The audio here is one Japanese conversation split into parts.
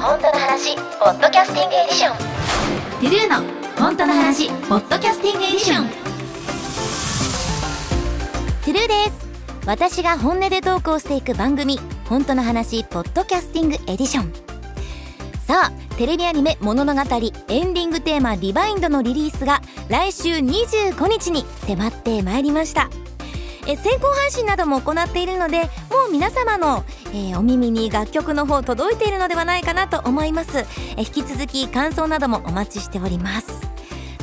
本当の話ポッドキャスティングエディション。 TRUE の本当の話ポッドキャスティングエディション。 TRUE です。私が本音でトークをしていく番組本当の話ポッドキャスティングエディション。さあテレビアニメもののがたりエンディングテーマ rebind のリリースが来週25日に迫ってまいりました。え先行配信なども行っているのでもう皆様の、えーお耳に楽曲の方届いているのではないかなと思います。え引き続き感想などもお待ちしております。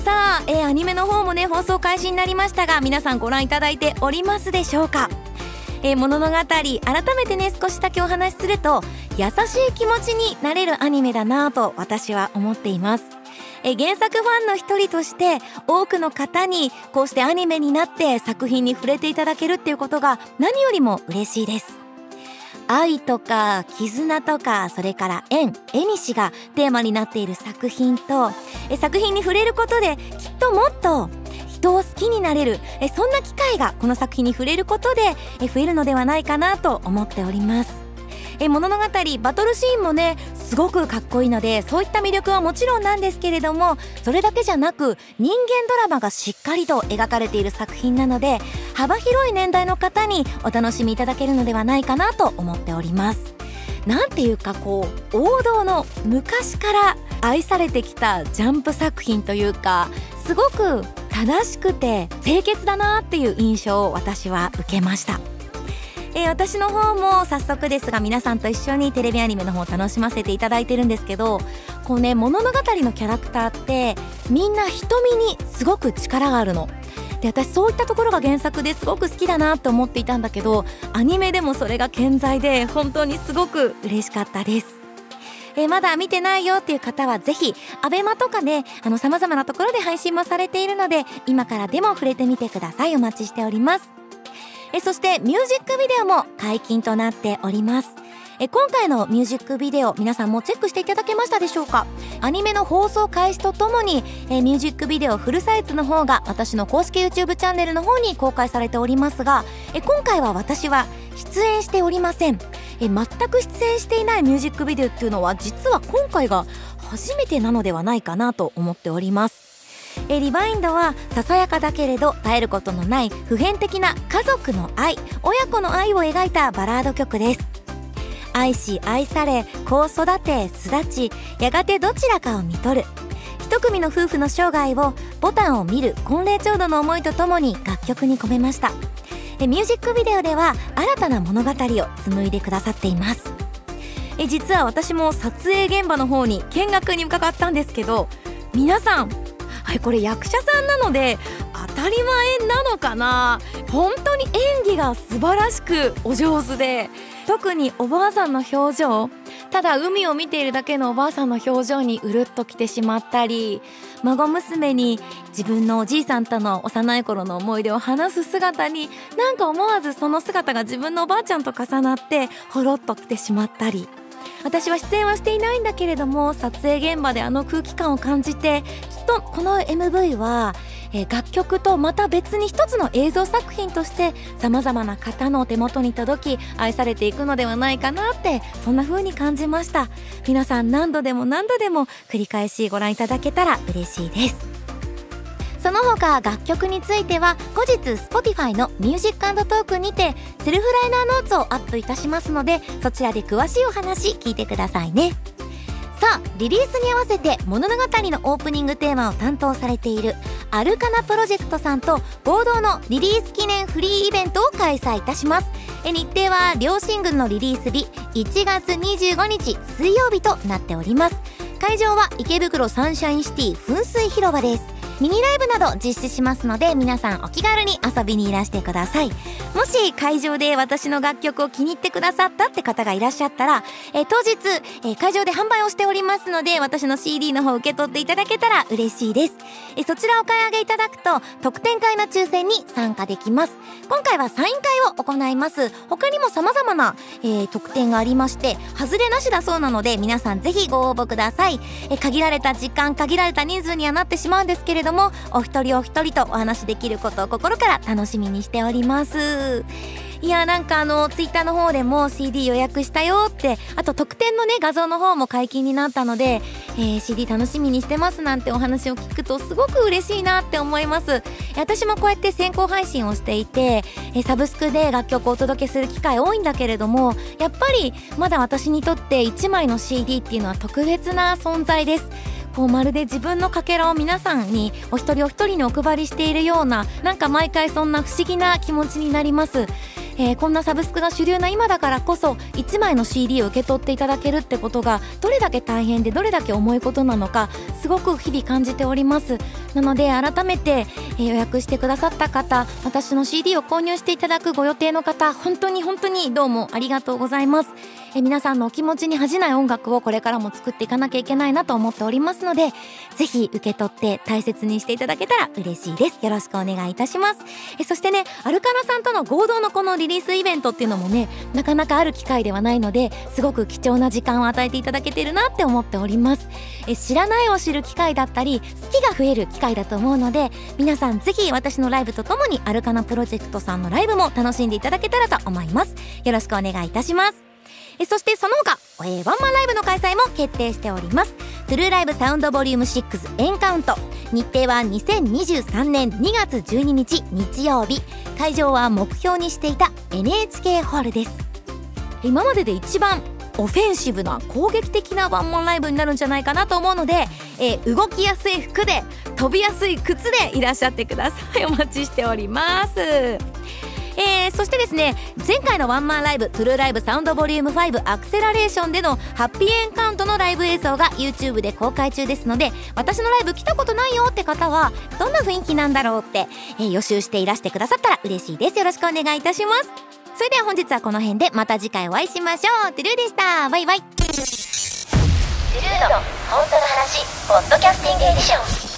さあ、えーアニメの方もね放送開始になりましたが皆さんご覧いただいておりますでしょうか？えー物語改めてね少しだけお話しすると優しい気持ちになれるアニメだなぁと私は思っています。え原作ファンの一人として多くの方にこうしてアニメになって作品に触れていただけるっていうことが何よりも嬉しいです。愛とか絆とかそれから縁縁にしがテーマになっている作品と作品に触れることできっともっと人を好きになれるそんな機会がこの作品に触れることで増えるのではないかなと思っております。え物語バトルシーンもねすごくかっこいいのでそういった魅力はもちろんなんですけれどもそれだけじゃなく人間ドラマがしっかりと描かれている作品なので幅広い年代の方にお楽しみいただけるのではないかなと思っております。なんていうかこう王道の昔から愛されてきたジャンプ作品というかすごく正しくて清潔だなっていう印象を私は受けました。えー私の方も早速ですが皆さんと一緒にテレビアニメの方を楽しませていただいてるんですけどこうね物語のキャラクターってみんな瞳にすごく力があるの。で私そういったところが原作ですごく好きだなと思っていたんだけどアニメでもそれが健在で本当にすごく嬉しかったです。えまだ見てないよっていう方はぜひアベマとかねあの様々なところで配信もされているので今からでも触れてみてくださいお待ちしておりますえそしてミュージックビデオも解禁となっております。え今回のミュージックビデオ皆さんもチェックしていただけましたでしょうか？アニメの放送開始とともにえミュージックビデオフルサイズの方が私の公式 YouTube チャンネルの方に公開されておりますがえ今回は私は出演しておりません。え全く出演していないミュージックビデオっていうのは実は今回が初めてなのではないかなと思っております。えリバインドはささやかだけれど絶えることのない普遍的な家族の愛親子の愛を描いたバラード曲です。愛し愛され子を育て巣立ちやがてどちらかを見とる。一組の夫婦の生涯をボタンを見る婚礼調度の思いとともに楽曲に込めました。えミュージックビデオでは新たな物語を紡いでくださっています。え実は私も撮影現場の方に見学に伺ったんですけど皆さんはいこれ役者さんなので当たり前なのかな。本当に演技が素晴らしくお上手で特におばあさんの表情。ただ海を見ているだけのおばあさんの表情にうるっときてしまったり孫娘に自分のおじいさんとの幼い頃の思い出を話す姿になんか思わずその姿が自分のおばあちゃんと重なってほろっときてしまったり。私は出演はしていないんだけれども撮影現場であの空気感を感じてきっとこの MV は、えー楽曲とまた別に一つの映像作品としてさまざまな方の手元に届き愛されていくのではないかなってそんな風に感じました。皆さん何度でも何度でも繰り返しご覧いただけたら嬉しいです。その他楽曲については後日 Spotify のミュージックトークにてセルフライナーノーツをアップいたしますのでそちらで詳しいお話聞いてくださいね。さあリリースに合わせて物語のオープニングテーマを担当されているアルカナプロジェクトさんと合同のリリース記念フリーイベントを開催いたします。日程は両シングルのリリース日1月25日水曜日となっております。会場は池袋サンシャインシティ噴水広場です。ミニライブなど実施しますので皆さんお気軽に遊びにいらしてください。もし会場で私の楽曲を気に入ってくださったって方がいらっしゃったら、えー当日、えー会場で販売をしておりますので私の CD の方受け取っていただけたら嬉しいです、えーそちらお買い上げいただくと特典会の抽選に参加できます。今回はサイン会を行います。他にも様々な、えー特典がありまして外れなしだそうなので皆さんぜひご応募ください、え限られた時間限られた人数にはなってしまうんですけれどどもお一人お一人とお話できることを心から楽しみにしております。いやなんかあのツイッターの方でも CD 予約したよってあと特典のね画像の方も解禁になったので、えー、CD 楽しみにしてますなんてお話を聞くとすごく嬉しいなって思います。私もこうやって先行配信をしていて、えー、サブスクで楽曲をお届けする機会多いんだけれどもやっぱりまだ私にとって1枚の CD っていうのは特別な存在です。こうまるで自分のかけらを皆さんにお一人お一人にお配りしているようななんか毎回そんな不思議な気持ちになります。えー、こんなサブスクが主流な今だからこそ1枚の CD を受け取っていただけるってことがどれだけ大変でどれだけ重いことなのかすごく日々感じております。なので改めて、えー、予約してくださった方私の CD を購入していただくご予定の方本当に本当にどうもありがとうございます。え皆さんのお気持ちに恥じない音楽をこれからも作っていかなきゃいけないなと思っておりますのでぜひ受け取って大切にしていただけたら嬉しいです。よろしくお願いいたします。えそしてねアルカナさんとの合同のこのリリースイベントっていうのもねなかなかある機会ではないのですごく貴重な時間を与えていただけてるなって思っております。え知らないを知る機会だったり好きが増える機会だと思うので皆さんぜひ私のライブとともにアルカナプロジェクトさんのライブも楽しんでいただけたらと思います。よろしくお願いいたします。えそしてその他、えー、ワンマンライブの開催も決定しております。トゥルーライブサウンドボリューム6エンカウント。日程は2023年2月12日日曜日。会場は目標にしていた NHK ホールです。今までで一番オフェンシブな攻撃的なワンマンライブになるんじゃないかなと思うので、えー、動きやすい服で飛びやすい靴でいらっしゃってください。お待ちしております、そしてですね前回のワンマンライブトゥルーライブサウンドボリューム5アクセラレーションでのハッピーエンカウントのライブ映像が YouTube で公開中ですので私のライブ来たことないよって方はどんな雰囲気なんだろうって、えー、予習していらしてくださったら嬉しいです。よろしくお願いいたします。それでは本日はこの辺でまた次回お会いしましょう。トゥルーでした。バイバイ。トゥルーの本当の話ポッドキャスティングエディション。